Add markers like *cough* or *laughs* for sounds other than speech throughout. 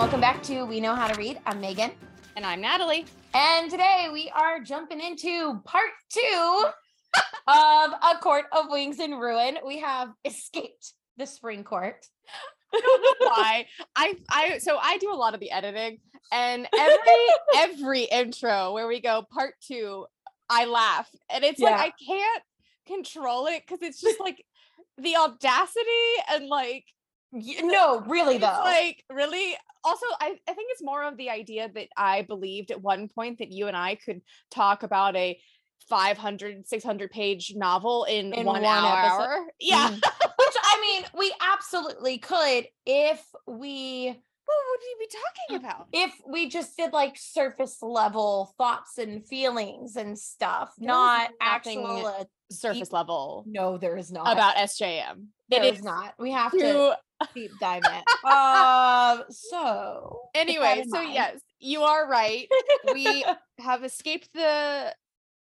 welcome back to We Know How to Read. I'm Megan. And I'm Natalie. And today we are jumping into part two of A Court of Wings and Ruin. We have escaped the spring court. I don't know why. I I so I do a lot of the editing and every *laughs* every intro where we go part two, I laugh. And it's Yeah. like I can't control it because it's just like the audacity and like No, really though. like really also I, I think it's more of the idea that i believed at one point that you and i could talk about a 500 600 page novel in, In one, one episode. hour yeah Mhm. *laughs* Which I mean, we absolutely could if we what would you be talking about if we just did like surface level thoughts and feelings and stuff, There not actual. uh, surface level no, there is not about sjm There It is not. We have to deep dive in. Um. So *laughs* anyway so mind- yes you are right we *laughs* have escaped the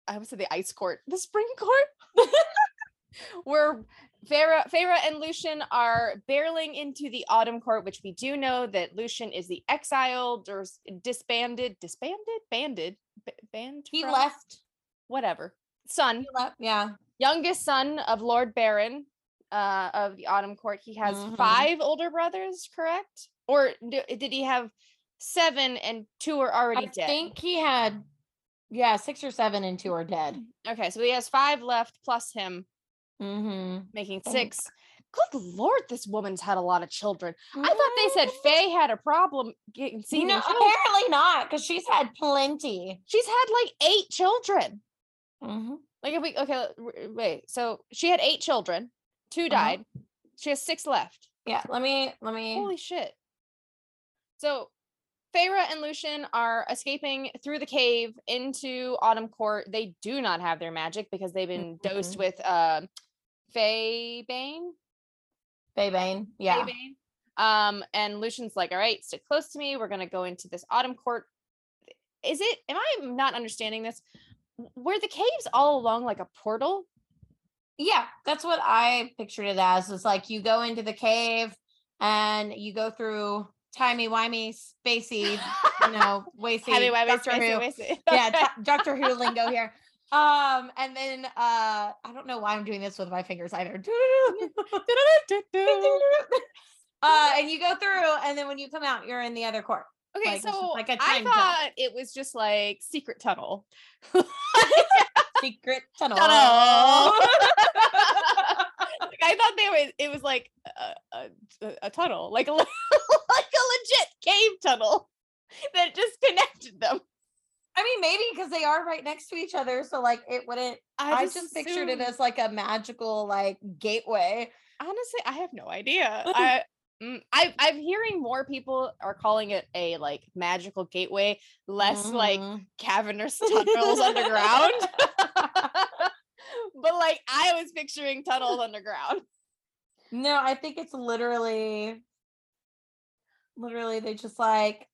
I would say the ice court, the spring court, *laughs* where Feyre, Feyre and Lucien are barreling into the autumn court, which we do know that Lucien is the exiled or disbanded, disbanded, banded, ba- banned. he from? left. whatever son, left. Yeah. youngest son of Lord Beron uh, of the autumn court. He has Mhm. five older brothers, correct? Or d- did he have seven and two are already I dead? I think he had. Yeah, six or seven and two are dead. Okay, so he has five left plus him, Mm-hmm. making Oh. six. Good lord, this woman's had a lot of children. I thought they said Fae had a problem getting seen. No, apparently not, because she's had plenty. She's had like eight children. Mm-hmm. Like if we okay, wait. So she had eight children. 2 Uh-huh. died. She has six left. Yeah. Let me. Let me. Holy shit. So Feyre and Lucien are escaping through the cave into Autumn Court. They do not have their magic because they've been dosed Mhm. with uh faebane. Baybane. Yeah. faebane. Um, and Lucien's like, all right, stick close to me. We're gonna go into this Autumn Court. Is it am I not understanding this? Were the caves all along like a portal? Yeah, that's what I pictured it as. It's like you go into the cave and you go through timey wimey spacey, you know, *laughs* wacy Doctor Who. Yeah, *laughs* do- Doctor Who lingo here. Um, and then uh I don't know why I'm doing this with my fingers either. *laughs* uh, and you go through, and then when you come out, you're in the other court. Okay, Like, so like a I thought it was just like secret tunnel. *laughs* Secret *laughs* tunnel. Tunnel. Like, I thought they were. It was like a, a, a- a tunnel, like a like a legit cave tunnel that just connected them. I mean, maybe because they are right next to each other, so like it wouldn't. I, just, pictured it as like a magical like gateway. honestly. I have no idea. I. mm, I, I'm hearing more people are calling it a like magical gateway, less like Mhm. cavernous *laughs* tunnels underground. *laughs* but like I was picturing tunnels underground. No, I think it's literally, literally they just like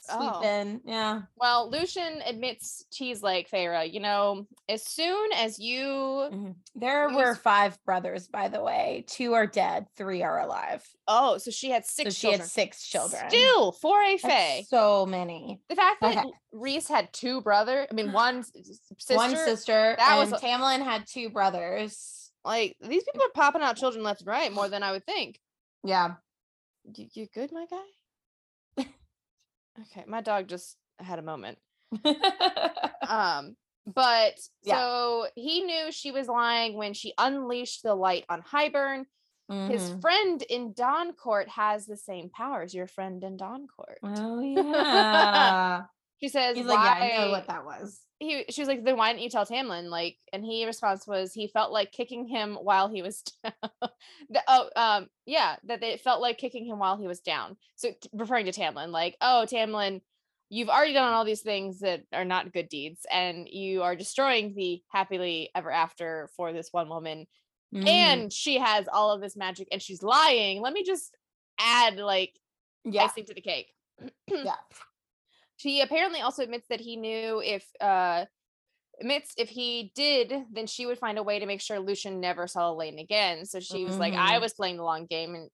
sweep Oh. in. Yeah. Well, Lucien admits he's like Feyre, you know, as soon as you Mhm. There We were five brothers, by the way. Two are dead, three are alive. oh, so she had So six she children. had six children. Still for a Fae. so many. The fact that Okay. Rhys had two brothers, I mean *sighs* one sister, One sister. that and was Tamlin had two brothers. like these people are popping out children left and right more than I would think. Yeah. You, you good, my guy? Okay, my dog just had a moment. *laughs* Um, but Yeah. so he knew she was lying when she unleashed the light on Hybern. His Mhm. friend in Dawncourt has the same powers. Your friend in Dawncourt. Oh *laughs* yeah. She says, He's "Why?" like, yeah, I know what that was. he she was like, "Then why didn't you tell Tamlin?" Like, and he response was, he felt like kicking him while he was. *laughs* down. the, oh, um, yeah, that it felt like kicking him while he was down. So referring to Tamlin, like, oh, Tamlin, you've already done all these things that are not good deeds, and you are destroying the happily ever after for this one woman, Mhm. and she has all of this magic, and she's lying. Let me just add like yeah, icing to the cake. *clears throat* yeah. She apparently also admits that he knew if uh admits if he did, then she would find a way to make sure Lucien never saw Elain again. So she was like, I Mhm. was playing the long game and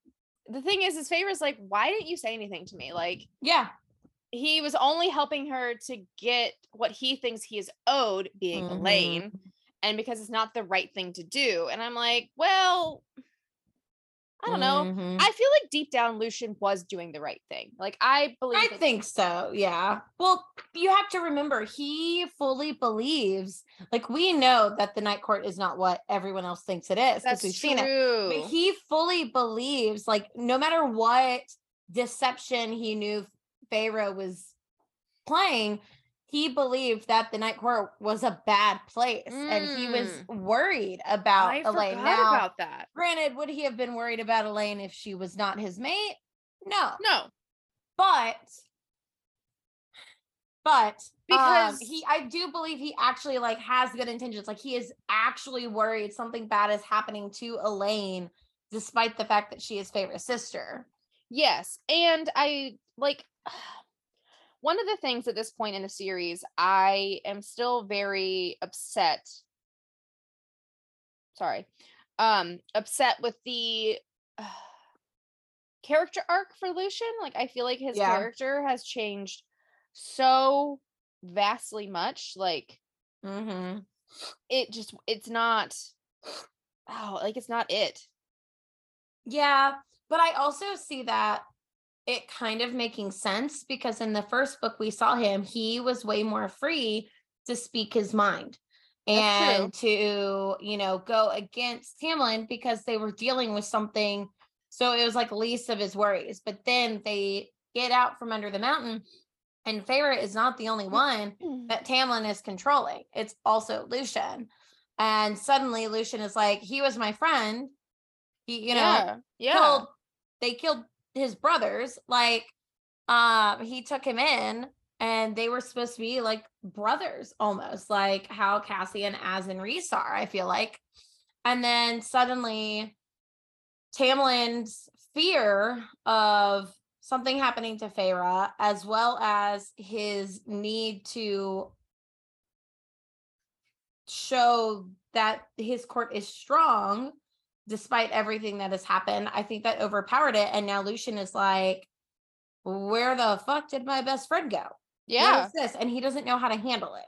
the thing is, his favor is like, why didn't you say anything to me? Like, Yeah. he was only helping her to get what he thinks he is owed, being Mhm. Elain, and because it's not the right thing to do. And I'm like, well, I don't know. Mhm. I feel like deep down, Lucien was doing the right thing. Like, I believe. I think so. Yeah. Well, you have to remember he fully believes, like we know that the night court is not what everyone else thinks it is because we've true. seen it. But he fully believes, like, no matter what deception he knew Feyre was playing, he believed that the night court was a bad place and he was mm. worried about I Elain. Now, about that. granted, would he have been worried about Elain if she was not his mate? No. No, But but Because- because he I do believe he actually like has good intentions. Like he is actually worried something bad is happening to Elain despite the fact that she is favorite sister. Yes. And I like *sighs* one of the things at this point in the series, I am still very upset. Sorry. Um, upset with the uh, *sighs* character arc for Lucien. Like, I feel like his Yeah. character has changed so vastly much. Like, Mm-hmm. it just, it's not, oh, like, it's not it. Yeah, but I also see that it kind of making sense because in the first book we saw him, he was way more free to speak his mind and to, you know, go against Tamlin because they were dealing with something. So it was like least of his worries. But then they get out from under the mountain, and Feyre is not the only one mm-hmm. that Tamlin is controlling. It's also Lucien. And suddenly Lucien is like, he was my friend. He, you know, yeah. Yeah. killed they killed his brothers like um he took him in and they were supposed to be like brothers almost like how Cassie and Az and Rhys are I feel like. And then suddenly Tamlin's fear of something happening to Feyre as well as his need to show that his court is strong despite everything that has happened. I think that overpowered it. And now Lucien is like, where the fuck did my best friend go? Yeah. is this? And he doesn't know how to handle it.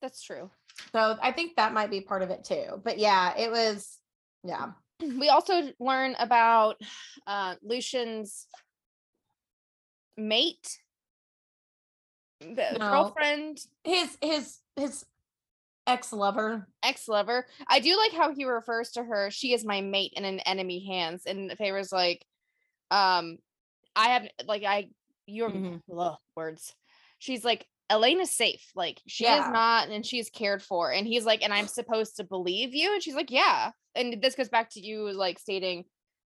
That's true. So I think that might be part of it too. But yeah, it was, yeah. *clears throat* we also learn about uh Lucien's mate, the No. girlfriend, His, his, his ex lover. ex-lover. I do like how he refers to her. She is my mate in an enemy hands. And Feyre's like, um, I have like I your Mhm. ugh, words. She's like, Elain is safe. Like she is not, and she's cared for. And he's like, and I'm supposed to believe you. And she's like, yeah. And this goes back to you like stating,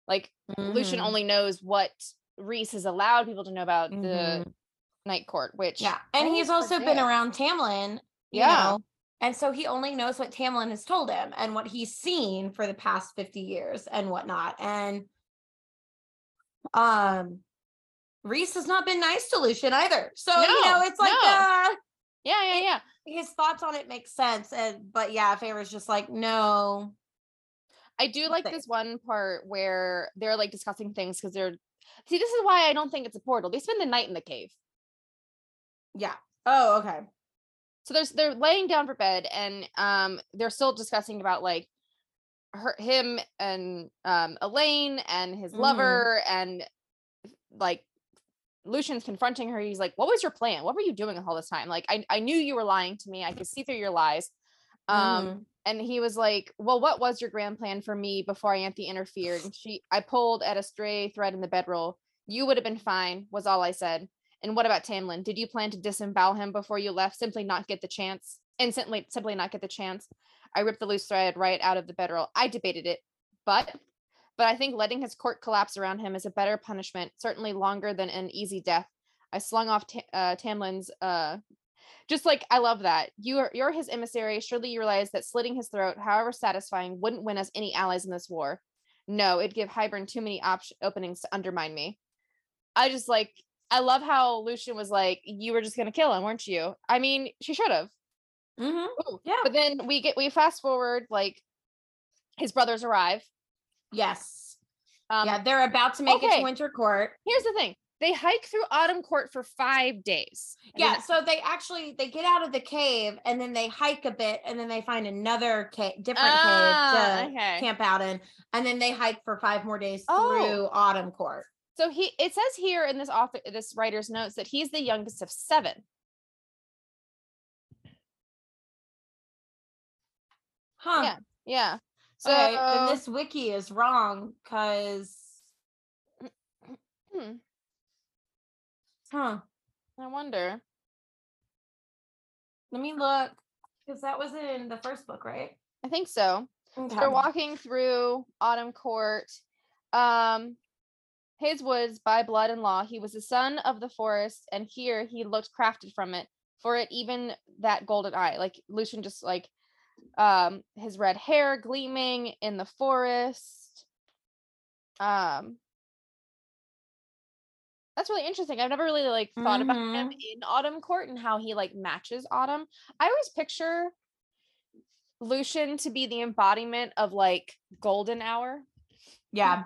like Lucien Mhm. only knows what Rhys has allowed people to know about the Mhm. night court, which Yeah. And he's also been around Tamlin, you Yeah. know. And so he only knows what Tamlin has told him and what he's seen for the past 50 years and whatnot. And um Rhys has not been nice to Lucien either. So, you know, it's like no. uh Yeah, yeah, yeah. his thoughts on it make sense. And but yeah, Feyre's just like, no. I do like this one part where they're like discussing things because they're see, this is why I don't think it's a portal. They spend the night in the cave. Yeah. Oh, okay. So there's they're laying down for bed and um they're still discussing about like her him and um Elain and his Mhm. lover and like Lucien's confronting her. He's like, What was your plan? What were you doing all this time? Like I, I knew you were lying to me. I could see through your lies. Um Mhm. and he was like, Well, what was your grand plan for me before Ianthe interfered? And *sighs* she I pulled at a stray thread in the bedroll. You would have been fine, was all I said. And what about Tamlin? Did you plan to disembowel him before you left? Simply not get the chance. Instantly, simply not get the chance. I ripped the loose thread right out of the bedroll. I debated it, but but I think letting his court collapse around him is a better punishment, certainly longer than an easy death. I slung off Ta- uh, Tamlin's uh just like I love that. You are you're his emissary. Surely you realize that slitting his throat, however satisfying, wouldn't win us any allies in this war. No, it'd give Hybern too many op- openings to undermine me. I just like I love how Lucien was like, "You were just gonna kill him, weren't you?" I mean, she should have. Mhm. Yeah. But then we get we fast forward like his brothers arrive. Yes. Um, yeah, they're about to make it to Winter Court. Here's the thing: they hike through Autumn Court for five days. I Yeah, mean, so they actually they get out of the cave and then they hike a bit and then they find another cave, different Ah, cave to okay. camp out in, and then they hike for five more days Oh. through Autumn Court. So he it says here in this author this writer's notes that he's the youngest of seven. Huh. Yeah. Yeah. So So and this wiki is wrong because hmm, huh. I wonder. Let me look because that was in the first book, right? I think so. Okay. They're walking through Autumn Court. Um his was by blood and law. He was the son of the forest, and here he looked crafted from it. For it, even that golden eye, like Lucien, just like um his red hair gleaming in the forest. Um, that's really interesting. I've never really like thought about him Mhm. in Autumn Court and how he like matches Autumn. I always picture Lucien to be the embodiment of like golden hour. yeah.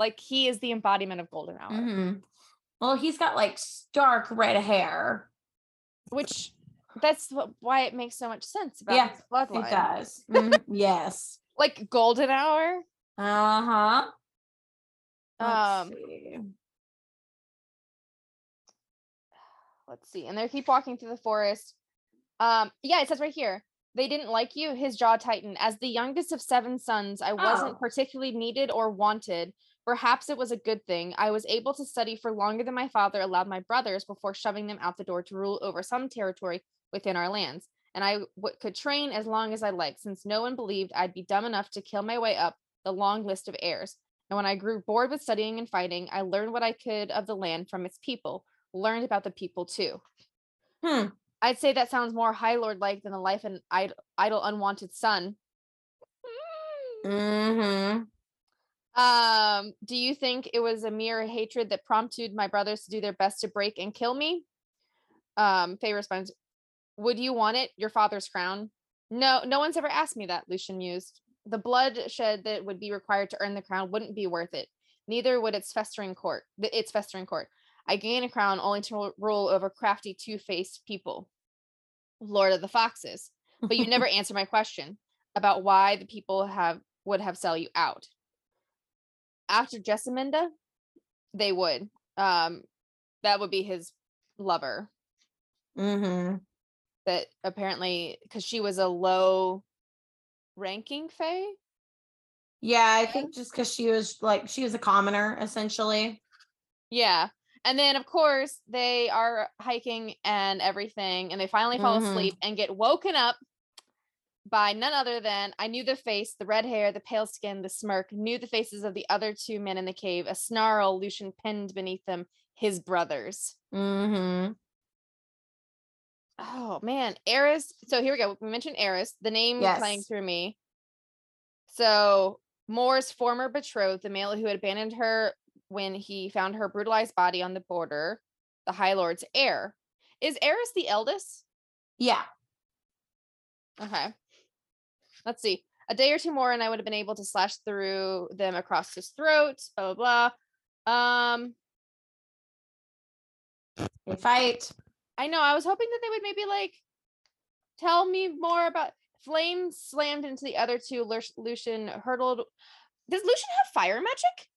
Like he is the embodiment of golden hour, Mhm. Well, he's got like stark red hair. which that's what, why it makes so much sense about Yeah, bloodline. It does. Mhm, *laughs* yes. Like golden hour. Uh huh. Um, see. let's see. And they keep walking through the forest. Um, yeah, it says right here. They didn't like you. His jaw tightened. As the youngest of seven sons, I wasn't Oh. particularly needed or wanted. Perhaps it was a good thing. I was able to study for longer than my father allowed my brothers before shoving them out the door to rule over some territory within our lands. And I w- could train as long as I liked, since no one believed I'd be dumb enough to kill my way up the long list of heirs. And when I grew bored with studying and fighting, I learned what I could of the land from its people, learned about the people too. Hmm. I'd say that sounds more High Lord like than the life an idle, idle unwanted son. Mm-hmm. Um, do you think it was a mere hatred that prompted my brothers to do their best to break and kill me? Um, Feyre responds, Would you want it, your father's crown? No, no one's ever asked me that, Lucien mused. The bloodshed that would be required to earn the crown wouldn't be worth it. Neither would its festering court. Its festering court. I gain a crown only to rule over crafty, two-faced people. Lord of the Foxes. But you never *laughs* answer my question about why the people have would have sell you out. After Jesminda, they would. Um, that would be his lover. Mm-hmm. That apparently, because she was a low ranking Fae. Yeah, I think just because she was like she was a commoner essentially. Yeah. And then, of course, they are hiking and everything, and they finally fall Mhm. asleep and get woken up by none other than I knew the face, the red hair, the pale skin, the smirk, knew the faces of the other two men in the cave, a snarl Lucien pinned beneath them, his brothers. Mm-hmm. Oh man, Eris. So here we go. We mentioned Eris, the name playing through me. So Mor's former betrothed, the male who had abandoned her when he found her brutalized body on the border, the High Lord's heir. Is Eris the eldest? Yeah. Okay. Let's see. A day or two more, and I would have been able to slash through them across his throat. Blah blah blah. Um, They fight. I know. I was hoping that they would maybe like tell me more about Flame slammed into the other two. Lu- Lucien hurtled. Does Lucien have fire magic?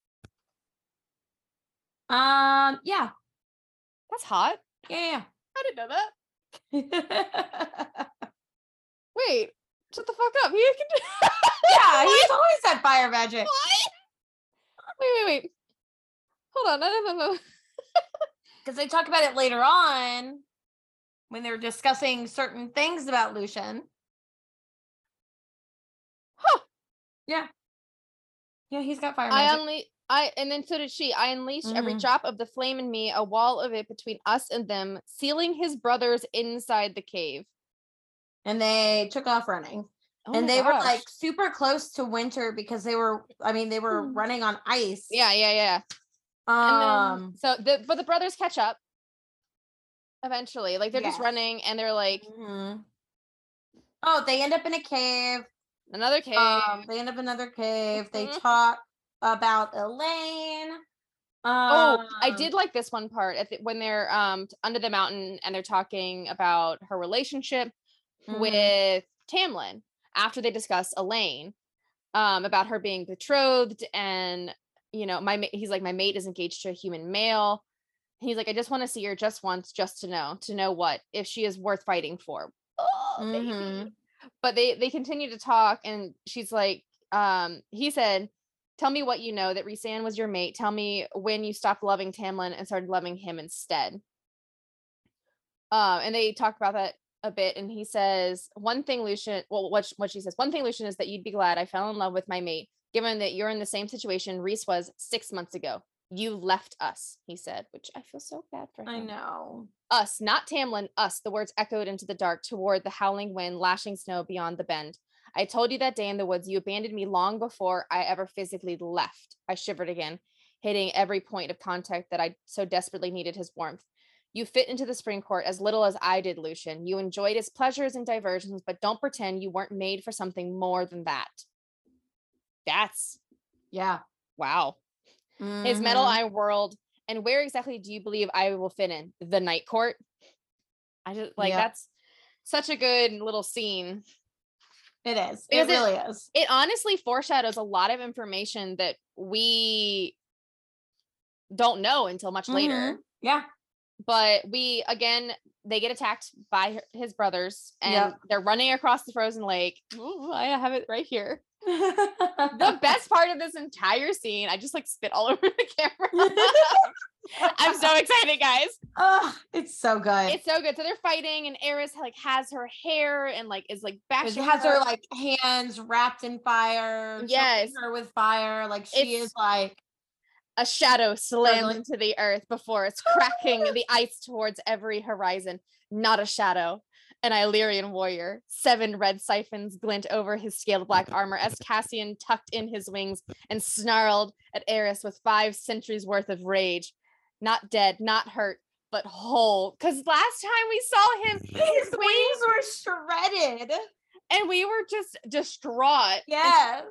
Um, yeah. That's hot. Yeah. I didn't know that. *laughs* Wait, shut the fuck up. He can do. *laughs* yeah, *laughs* he's always had fire magic. What? Wait, wait, wait. Hold on. No, no, no, no. Because *laughs* they talk about it later on when they're discussing certain things about Lucien. Huh. Yeah. Yeah, he's got fire I only. I and then so did she. I unleashed every Mhm. drop of the flame in me, a wall of it between us and them, sealing his brothers inside the cave. And they took off running. Oh and they were like super close to winter because they were I mean they were Hmm. running on ice. yeah, yeah, yeah. Um then, so the but the brothers catch up eventually. Like they're just running and they're like mhm. Oh, they end up in a cave. another cave. Um they end up in another cave. They Mhm. talk about Elain. Oh, I Um, did like this one part at the, when they're um under the mountain and they're talking about her relationship mhm. with Tamlin after they discuss Elain um about her being betrothed and you know my he's like my mate is engaged to a human male. He's like I just want to see her just once just to know to know what if she is worth fighting for. Oh. Mhm. But they they continue to talk and she's like um he said tell me what you know that Rhysand was your mate. Tell me when you stopped loving Tamlin and started loving him instead. Um, and they talk about that a bit, and he says one thing, Lucien. Well, what what she says, one thing, Lucien, is that you'd be glad I fell in love with my mate, given that you're in the same situation Rhys was six months ago. You left us, he said, which I feel so bad for him. I know. Us, not Tamlin, us. The words echoed into the dark toward the howling wind, lashing snow beyond the bend. I told you that day in the woods you abandoned me long before I ever physically left. I shivered again, hitting every point of contact that I so desperately needed his warmth. You fit into the spring court as little as I did, Lucien. You enjoyed its pleasures and diversions, but don't pretend you weren't made for something more than that. That's Yeah. wow. His metal Mhm. eye world. And where exactly do you believe I will fit in? The night court? I just like Yep. that's such a good little scene. It is. It Because it- really is. It honestly foreshadows a lot of information that we don't know until much later. Mhm. Yeah. But we again, they get attacked by his brothers and Yep. they're running across the frozen lake. Ooh, I have it right here. *laughs* The best part of this entire scene, I just like spit all *laughs* over the camera. *laughs* I'm so excited, guys. Oh, it's so good. It's so good. So they're fighting, and Eris like has her hair and like is like bashing. has her like hands wrapped in fire. Yes. her with fire. Like she It's is like a shadow slammed Struggling. into the earth before it's *laughs* cracking the ice towards every horizon. Not a shadow. An Illyrian warrior. Seven red siphons glint over his scaled black armor as Cassian tucked in his wings and snarled at Eris with five centuries worth of rage. Not dead, not hurt, but whole. Because last time we saw him, *laughs* his wings wings were shredded. and we were just distraught. Yes.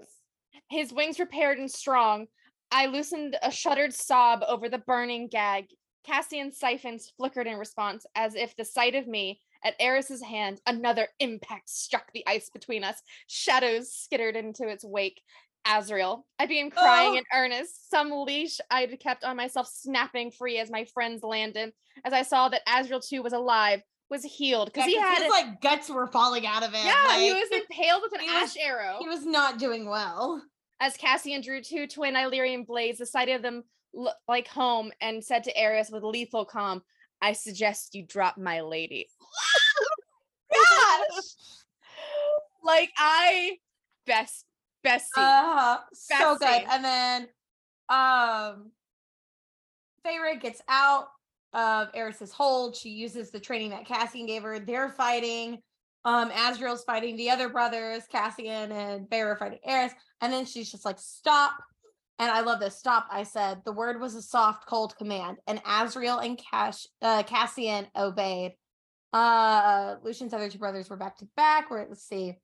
his wings repaired and strong. I loosened a shuddered sob over the burning gag. Cassian's siphons flickered in response, as if the sight of me at Eris's hand, another impact struck the ice between us. Shadows skittered into its wake. Azriel, I began crying Oh. in earnest. Some leash I'd kept on myself snapping free as my friends landed. As I saw that Azriel too was alive, was healed because Yeah, he had his like guts were falling out of it. yeah, he was *laughs* impaled with an ash was- arrow. he was not doing well. As Cassian drew two twin Illyrian blades, the sight of them looked like home, and said to Eris with lethal calm, I suggest you drop my lady. *laughs* Gosh! *laughs* like I best best scene. Uh, so good. And then um Feyre gets out of Eris's hold. She uses the training that Cassian gave her. They're fighting. Um, Azriel's fighting the other brothers, Cassian and are fighting Eris. And then she's just like, stop. And I love this. Stop. I said the word was a soft, cold command, and Azriel and Cash, uh, Cassian obeyed. Uh, Lucien's other two brothers were back to back. Where let's see,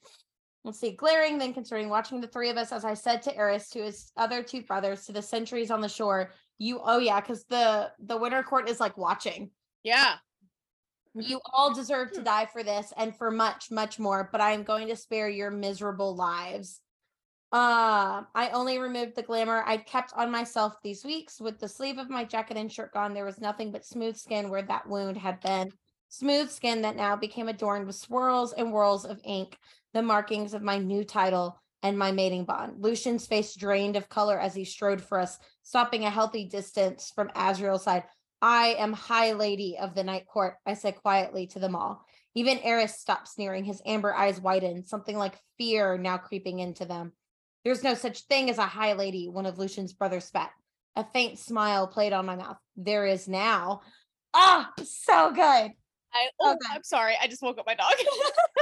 let's see, glaring then concerning watching the three of us, as I said to Eris, to his other two brothers, to the sentries on the shore. You, oh yeah, because the the winter court is like watching. yeah. You all deserve to die for this and for much, much more, but I am going to spare your miserable lives. Uh, I only removed the glamour I'd kept on myself these weeks. With the sleeve of my jacket and shirt gone, there was nothing but smooth skin where that wound had been. Smooth skin that now became adorned with swirls and whirls of ink, the markings of my new title and my mating bond. Lucien's face drained of color as he strode for us, stopping a healthy distance from Azriel's side. I am High Lady of the Night Court, I said quietly to them all. Even Eris stopped sneering, his amber eyes widened, something like fear now creeping into them. There's no such thing as a High Lady, one of Lucien's brothers spat. A faint smile played on my mouth. There is now. Ah, so good. I oh, Okay. I'm sorry. I just woke up my dog. *laughs* *laughs*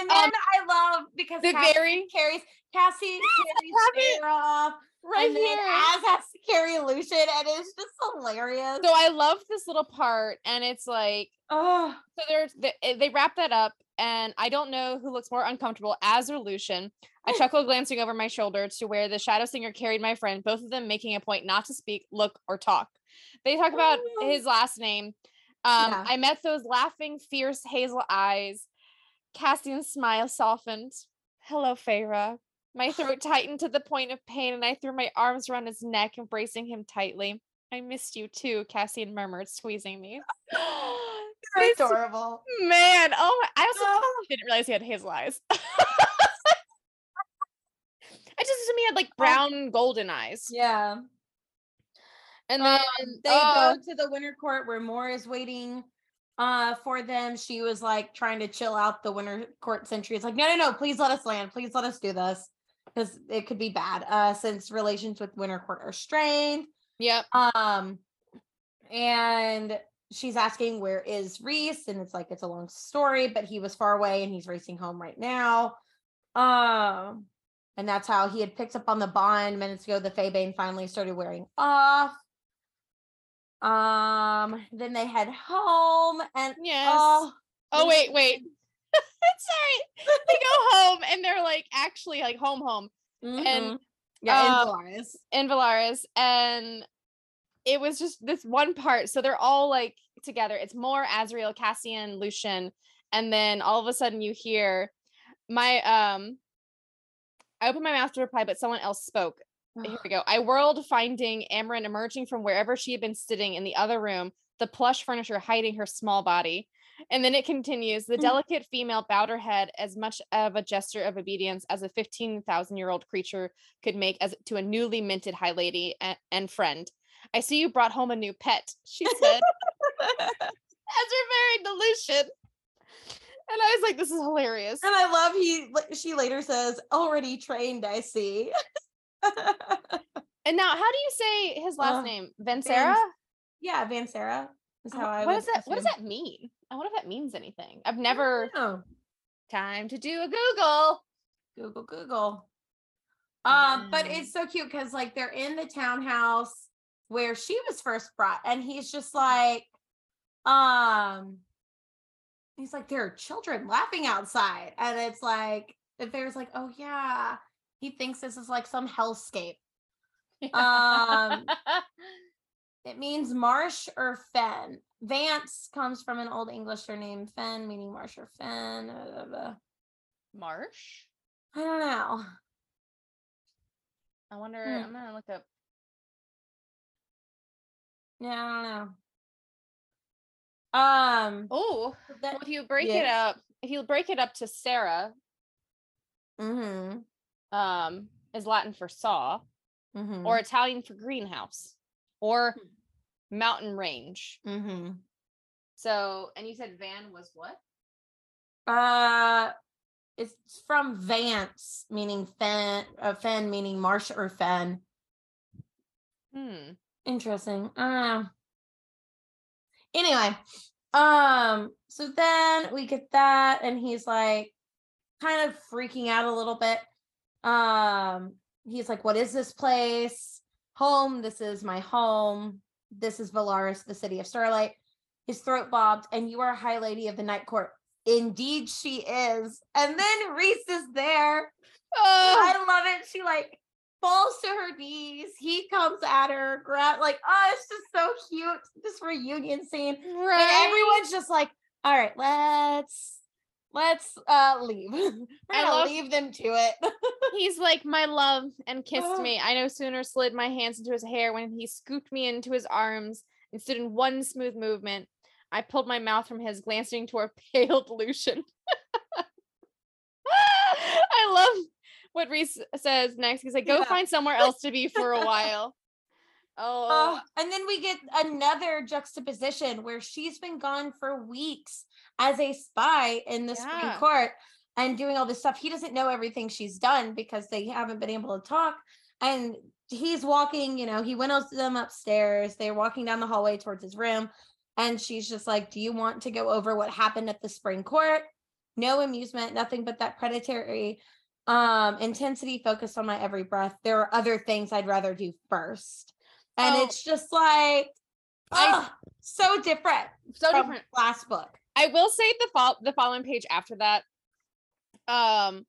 And then Um, I love because the Cassie very carries Cassie carries Sarah off, right and then here. Az has to carry Lucien, and it's just hilarious. So I love this little part, and it's like oh, so there's they, they wrap that up and I don't know who looks more uncomfortable, Az or Lucien. I *laughs* chuckled, glancing over my shoulder to where the shadow singer carried my friend, both of them making a point not to speak, look, or talk. They talk about his last name. Um, Yeah. I met those laughing, fierce hazel eyes. Cassian's smile softened. Hello, Feyre. My throat *laughs* tightened to the point of pain, and I threw my arms around his neck, embracing him tightly. I missed you too, Cassian murmured, squeezing me. *gasps* *gasps* This adorable. Man, oh, my, I also Oh. *laughs* didn't realize he had hazel eyes. *laughs* I just assumed he had like brown golden eyes. Yeah. And Um, then they uh, go to the winter court where Moore is waiting uh for them. She was like trying to chill out the winter court sentry. It's like, no, no, no, please let us land. Please let us do this. Because it could be bad. Uh since relations with winter court are strained. Yep. Um and she's asking where is Rhys? And it's like it's a long story, but he was far away and he's racing home right now. Um and that's how he had picked up on the bond minutes ago. The faebane finally started wearing off. Um, then they head home and Yes. oh, oh wait, wait. *laughs* Sorry. They go *laughs* home and they're like actually like home home mhm. yeah, in uh, Velaris. in Velaris. And it was just this one part. So they're all like together. It's more Azriel, Cassian, Lucien. And then all of a sudden you hear my um I opened my mouth to reply, but someone else spoke. Here we go. I whirled, finding Amren emerging from wherever she had been sitting in the other room, the plush furniture hiding her small body. And then it continues. The Mm. delicate female bowed her head as much of a gesture of obedience as a 15,000 year old creature could make as to a newly minted high lady and, and friend. I see you brought home a new pet, she said, *laughs* *laughs* as married to Lucien. And I was like, this is hilarious. And I love he she later says, already trained, I see. *laughs* *laughs* And now, how do you say his last Uh, name? Vanserra? yeah, Van Sarah is how I what does that what does that mean? I wonder if that means anything. I've never time to do a Google. Google, Google. Um, but it's so cute because like they're in the townhouse where she was first brought, and he's just like, um, he's like, there are children laughing outside, and it's like, if there's like, oh yeah, he thinks this is like some hellscape. Um, It means marsh or fen. Vance comes from an old English surname, fen, meaning marsh or fen. blah, blah, blah. Marsh. I don't know. I wonder. Hmm. I'm gonna look up. Yeah, I don't know. Um, Oh, that, if you break it up, if you break it up to Sarah, mm-hmm, um, is Latin for saw, mm-hmm, or Italian for greenhouse, or mountain range. mm-hmm. So, and you said Van was what? Uh, it's from Vance, meaning fen, uh, fen, meaning marsh or fen. Hmm. Interesting. I. Anyway, um, so then we get that, and he's like kind of freaking out a little bit. Um, he's like, What is this place? Home, this is my home. This is Velaris, the city of starlight. His throat bobbed, and you are High Lady of the Night Court. Indeed, she is. And then Rhys is there. Oh, I love it. She like falls to her knees. He comes at her, grab like, oh, it's just so cute. This reunion scene. Right. And everyone's just like, all right, let's let's uh leave. *laughs* We're I gonna love- leave them to it. He's like my love and *laughs* kissed me. I no sooner slid my hands into his hair when he scooped me into his arms and stood in one smooth movement. I pulled my mouth from his, glancing toward *laughs* pale Lucien. I love what Rhys says next. He's like, go Yeah. find somewhere else to be for a while. Oh, Oh, and then we get another juxtaposition where she's been gone for weeks as a spy in the Supreme Court and doing all this stuff. He doesn't know everything she's done because they haven't been able to talk. And he's walking, you know, he went up to them upstairs. They're walking down the hallway towards his room. And she's just like, Do you want to go over what happened at the Supreme court? No amusement, nothing but that predatory um intensity focused on my every breath. There are other things I'd rather do first. And Oh. it's just like I- so different so from different. last book. I will say the fol- the following page after that. Um,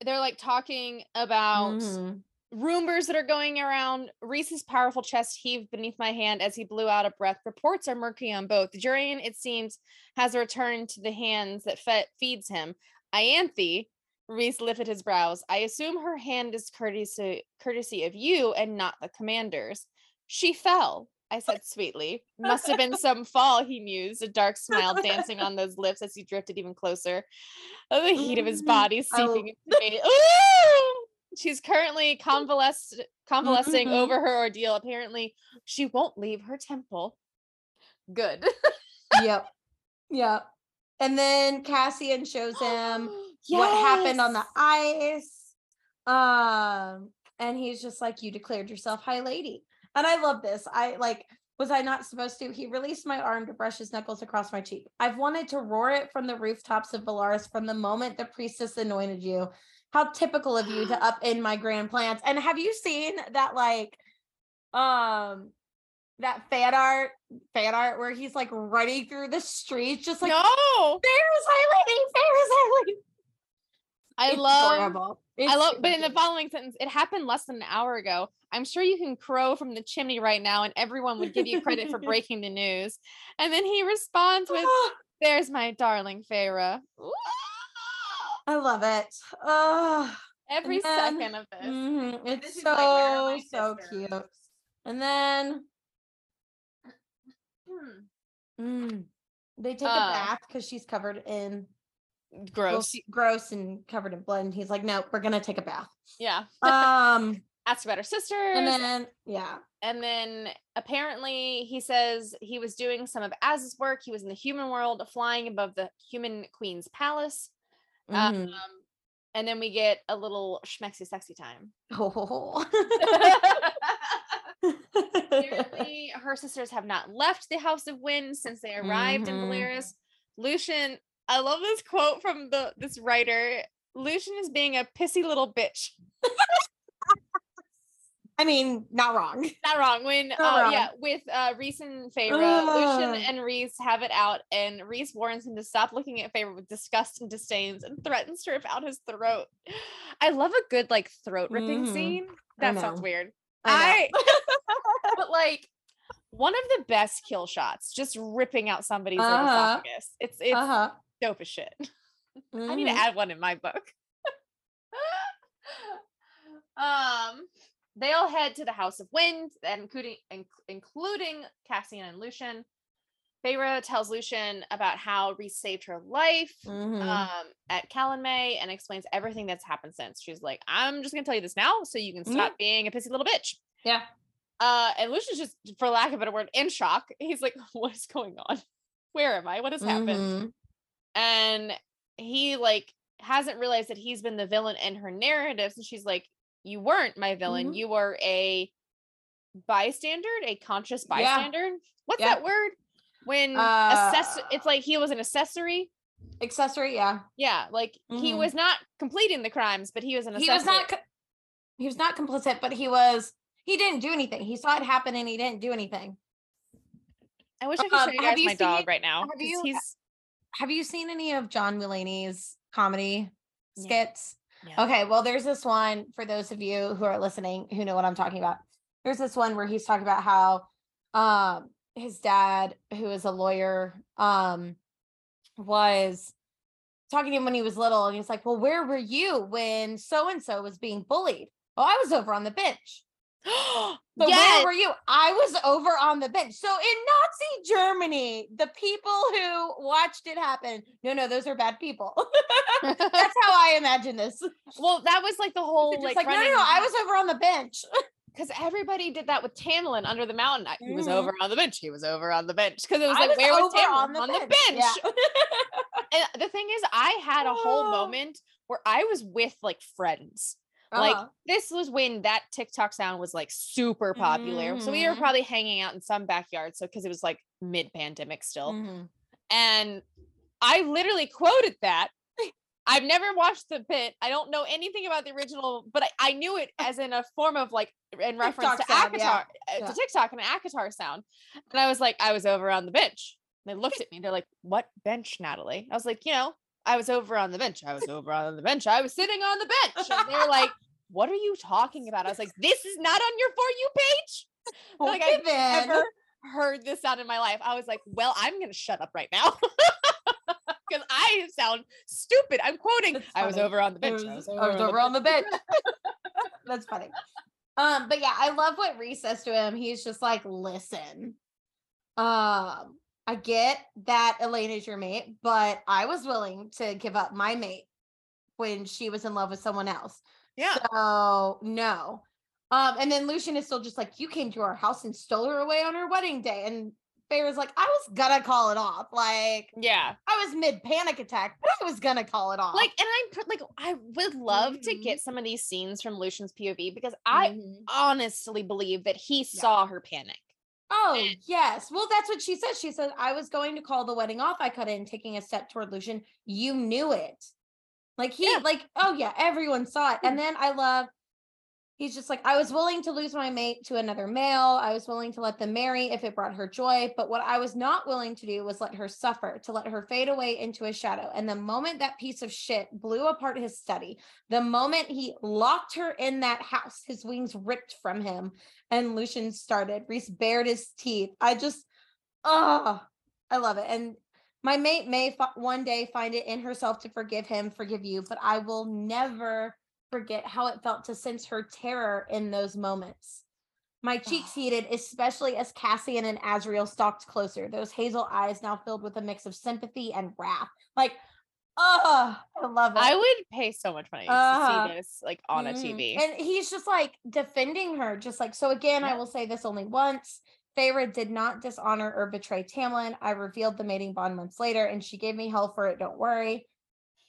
they're like talking about Mhm. rumors that are going around. Rhys's powerful chest heaved beneath my hand as he blew out a breath. Reports are murky on both. Jurian, it seems, has returned to the hands that fe- feeds him. Ianthe, Rhys lifted his brows. I assume her hand is courtesy courtesy of you and not the commander's. She fell. I said sweetly. Must have been *laughs* some fall, he mused, a dark smile *laughs* dancing on those lips as he drifted even closer. Oh, the heat of his Mm, body l- seeping into me. Ooh! She's currently convalescing Mhm. over her ordeal. Apparently, she won't leave her temple. Good. yep. Yep. And then Cassian shows him *gasps* what happened on the ice. Um, and he's just like, You declared yourself high lady. And I love this. I like, was I not supposed to? He released my arm to brush his knuckles across my cheek. I've wanted to roar it from the rooftops of Velaris from the moment the priestess anointed you. How typical of you to *gasps* upend my grand plans. And have you seen that like um that fan art fan art where he's like running through the streets just like no, Ferris Highlighting, Ferris Highlighting. I It's love. adorable. I love, but in the *laughs* following sentence, it happened less than an hour ago. I'm sure you can crow from the chimney right now, and everyone would give you credit for *laughs* breaking the news. And then he responds with, *gasps* "There's my darling Feyre." I love it. Oh, Every then- second of this. mhm, it's is like, where are so my so sisters? cute. And then Hmm. mm, they take Uh, a bath because she's covered in well, Gross. gross and covered in blood. And he's like, "No, we're gonna take a bath." yeah. *laughs* Um, Asked about her sisters. and then yeah, and then apparently he says he was doing some of Az's work. He was in the human world, flying above the human queen's palace. mhm. Um, and then we get a little schmexy sexy time. *laughs* Oh. Apparently, her sisters have not left the House of Wind since they arrived in Mhm. Velaris. Lucian, I love this quote from the this writer. Lucien is being a pissy little bitch. I mean, not wrong. Not wrong. When Not uh, yeah, with uh Rhys and Feyre, Lucien and Rhys have it out, and Rhys warns him to stop looking at Feyre with disgust and disdains and threatens to rip out his throat. I love a good like throat ripping Mhm. scene. That sounds weird. I know. *laughs* but like one of the best kill shots, just ripping out somebody's Uh-huh. esophagus. It's it's uh-huh. Dope as shit. *laughs* I need to add one in my book. *laughs* um, they all head to the House of Wind, including including Cassian and Lucien. Feyre tells Lucien about how Rhys saved her life Mhm. um, at Calanmai and explains everything that's happened since. She's like, I'm just gonna tell you this now so you can Mhm. stop being a pissy little bitch. yeah. Uh, and Lucien's just, for lack of a better word, in shock. He's like, *laughs* What is going on? Where am I? What has happened? And he like hasn't realized that he's been the villain in her narratives and she's like you weren't my villain Mhm. you were a bystander a conscious Yeah. bystander what's Yeah. that word when assess Uh, it's like he was an accessory Accessory, yeah. yeah like he Mhm. was not completing the crimes but he was an He accessory was not. co- He was not complicit, but he was. He didn't do anything. He saw it happen, and he didn't do anything. i wish i could Um, show you have guys you my dog right now have you- he's Have you seen any of John Mulaney's comedy Yeah. skits? Yeah. Okay, well, there's this one for those of you who are listening who know what I'm talking about. There's this one where he's talking about how um his dad, who is a lawyer, um, was talking to him when he was little, and he's like, Well, where were you when so and so was being bullied? Oh, I was over on the bench. *gasps* So yes where were you? I was over on the bench. So in Nazi Germany, the people who watched it happen, no, no, those are bad people. *laughs* That's how I imagine this. well that was like the *laughs* whole like, like, no, no, no, I was over on the bench. *laughs* because everybody did that with Tamlin under the mountain. I- He was Mhm. over on the bench. He was over on the bench because it was I like, was where was Tamlin on the bench? Yeah. and the thing is, I had a whole *gasps* moment where I was with like friends. Like Uh-huh. this was when that TikTok sound was like super popular. So we were Mhm. probably hanging out in some backyard. So because it was like mid-pandemic still, Mhm. and I literally quoted that. *laughs* I've never watched the bit. I don't know anything about the original, but I, I knew it as in a form of like in reference TikTok to sound, Akatar, yeah. uh, Yeah. to TikTok and an Akatar sound. And I was like, I was over on the bench. they looked at me. They're like, "What bench, Natalie?" I was like, "You know, I was over on the bench. I was over on the bench. I was sitting on the bench." And they're like, "What are you talking about?" I was like, "This is not on your for you page." *laughs* like I've never heard this sound in my life. I was like, "Well, I'm gonna shut up right now." *laughs* Because I sound stupid. I'm quoting. I was over on the bench. I was over, I was over on the bench. *laughs* That's funny. Um, but yeah, I love what Rhys says to him. He's just like, listen, um, I get that Elain is your mate, but I was willing to give up my mate when she was in love with someone else. Yeah. So no. Um, and then Lucien is still just like, you came to our house and stole her away on her wedding day. And Feyre's like, I was gonna call it off. Like, yeah, I was mid panic attack, but I was gonna call it off. Like, and I'm like, I would love mm-hmm. to get some of these scenes from Lucien's POV because I mm-hmm. honestly believe that he yeah. saw her panic. Oh, yes. Well, that's what she said. She said, I was going to call the wedding off. I cut in, taking a step toward Lucien. You knew it. Like he, yeah. like, oh yeah, everyone saw it. And mm. then I love he's just like, I was willing to lose my mate to another male. I was willing to let them marry if it brought her joy. But what I was not willing to do was let her suffer, to let her fade away into a shadow. And the moment that piece of shit blew apart his study, the moment he locked her in that house, his wings ripped from him and Lucien started. Rhys bared his teeth. I just, oh, I love it. And my mate may f- one day find it in herself to forgive him, forgive you, but I will never forget how it felt to sense her terror in those moments. My cheeks heated, especially as Cassian and Azriel stalked closer, those hazel eyes now filled with a mix of sympathy and wrath. Like, oh, I love it. I would pay so much money uh, to see uh-huh. this like on mm. a mm-hmm. TV. And he's just like defending her, just like, so again, yeah. I will say this only once. Feyre did not dishonor or betray Tamlin. I revealed the mating bond months later, and she gave me hell for it. Don't worry. *laughs*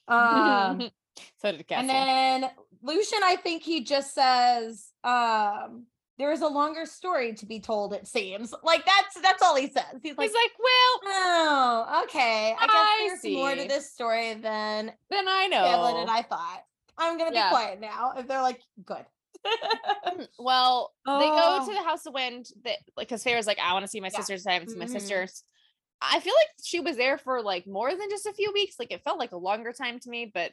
Um, so did Cassian. And then Lucien, I think he just says, um, there is a longer story to be told, it seems. Like that's that's all he says. He's like, He's like well, oh, okay. I guess there's see. more to this story than than I know. Than I thought. I'm gonna be yeah. quiet now. If they're like, good. Mm, well, oh. they go to oh. the House of Wind that like because Feyre's like, I want to see my yeah. sisters. I haven't seen mm-hmm. my sisters. I feel like she was there for like more than just a few weeks. Like it felt like a longer time to me, but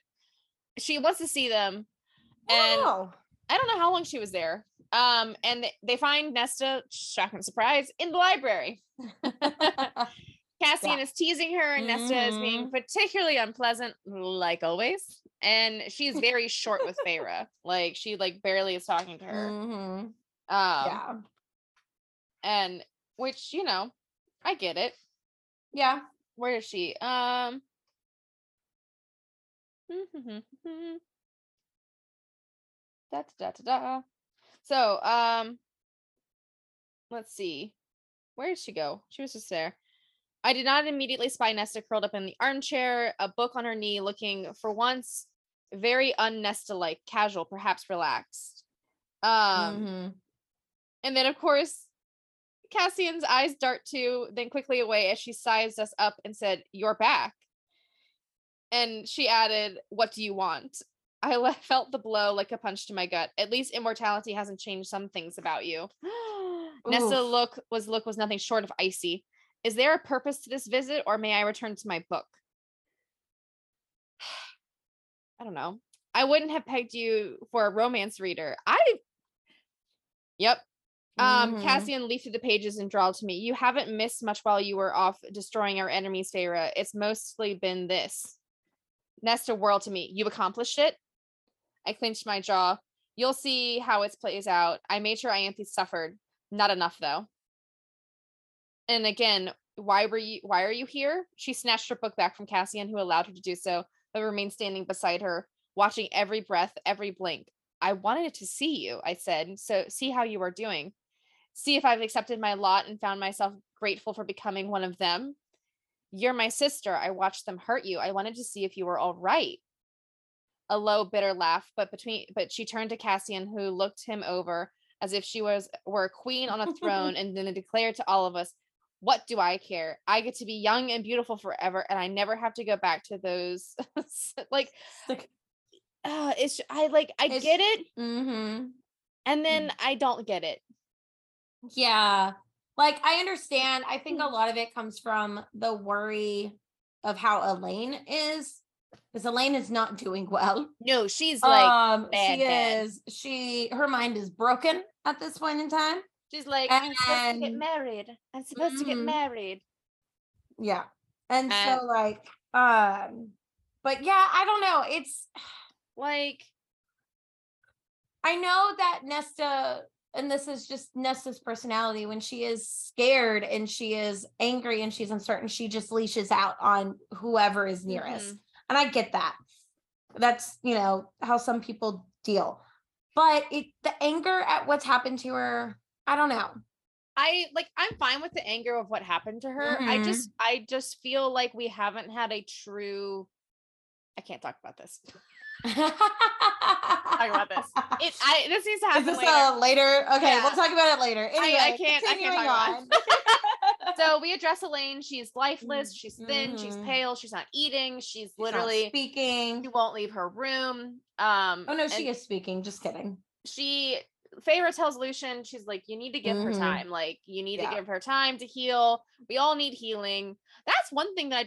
she wants to see them. And oh. I don't know how long she was there. Um, and they find Nesta, shocking surprise, in the library. *laughs* Cassian yeah. is teasing her, and mm-hmm. Nesta is being mm-hmm. particularly unpleasant, like always. And she's very short with Feyre. *laughs* Like she like barely is talking to her. Mm-hmm. Um, yeah. And which, you know, I get it. Yeah. Where is she? Um *laughs* Da, da, da, da. So, um, let's see. Where did she go? She was just there. I did not immediately spy Nesta curled up in the armchair, a book on her knee, looking for once very unnesta like, casual, perhaps relaxed. Um, mm-hmm. and then of course, Cassian's eyes dart to, then quickly away as she sized us up and said, "You're back." And she added, "What do you want?" I *laughs* felt the blow like a punch to my gut. At least immortality hasn't changed some things about you. *gasps* Nessa look was look was nothing short of icy. Is there a purpose to this visit, or may I return to my book? *sighs* I don't know. I wouldn't have pegged you for a romance reader. I Yep. Um, mm-hmm. Cassian leafed through the pages and drawled to me. You haven't missed much while you were off destroying our enemies, Feyre. It's mostly been this. Nesta whirled to me. You accomplished it? I clenched my jaw. You'll see how it plays out. I made sure Ianthe suffered. Not enough though. And again, why were you why are you here? She snatched her book back from Cassian, who allowed her to do so, but remained standing beside her, watching every breath, every blink. I wanted to see you, I said. So see how you are doing. See if I've accepted my lot and found myself grateful for becoming one of them. You're my sister. I watched them hurt you. I wanted to see if you were all right a low bitter laugh but between but she turned to cassian who looked him over as if she was were a queen on a throne *laughs* and then declared to all of us what do i care i get to be young and beautiful forever and i never have to go back to those *laughs* like uh, it's i like i it's, get it mm-hmm. and then mm. i don't get it yeah like I understand. I think a Mm. lot of it comes from the worry of how Elain is, because Elain is not doing well. No, she's like um, bad, she bad. is. She her mind is broken at this point in time. she's like I'm supposed to get married. I'm supposed to get Mhm. married. Yeah, and And- so like, um, but yeah, I don't know. It's *sighs* Like I know that Nesta, and this is just Nesta's personality, when she is scared and she is angry and she's uncertain, she just leashes out on whoever is nearest. mhm. And I get that. That's, you know, how some people deal. But it the anger at what's happened to her, I don't know. I like I'm fine with the anger of what happened to her. I Mhm. just I just feel like we haven't had a true I can't talk about this. *laughs* talk about this. It I this needs to happen. Is this later. a later? Okay, Yeah. we'll talk about it later. Anyway, I, I can't I can't on. *laughs* so we address Elain. She's lifeless. She's thin. She's Mhm. pale. She's not eating. She's She's not literally speaking. she won't leave her room. Um Oh no, she is speaking. Just kidding. she Feyre tells Lucien, she's like, you need to give her Mhm. time. Like, you need Yeah. to give her time to heal. We all need healing. That's one thing that I do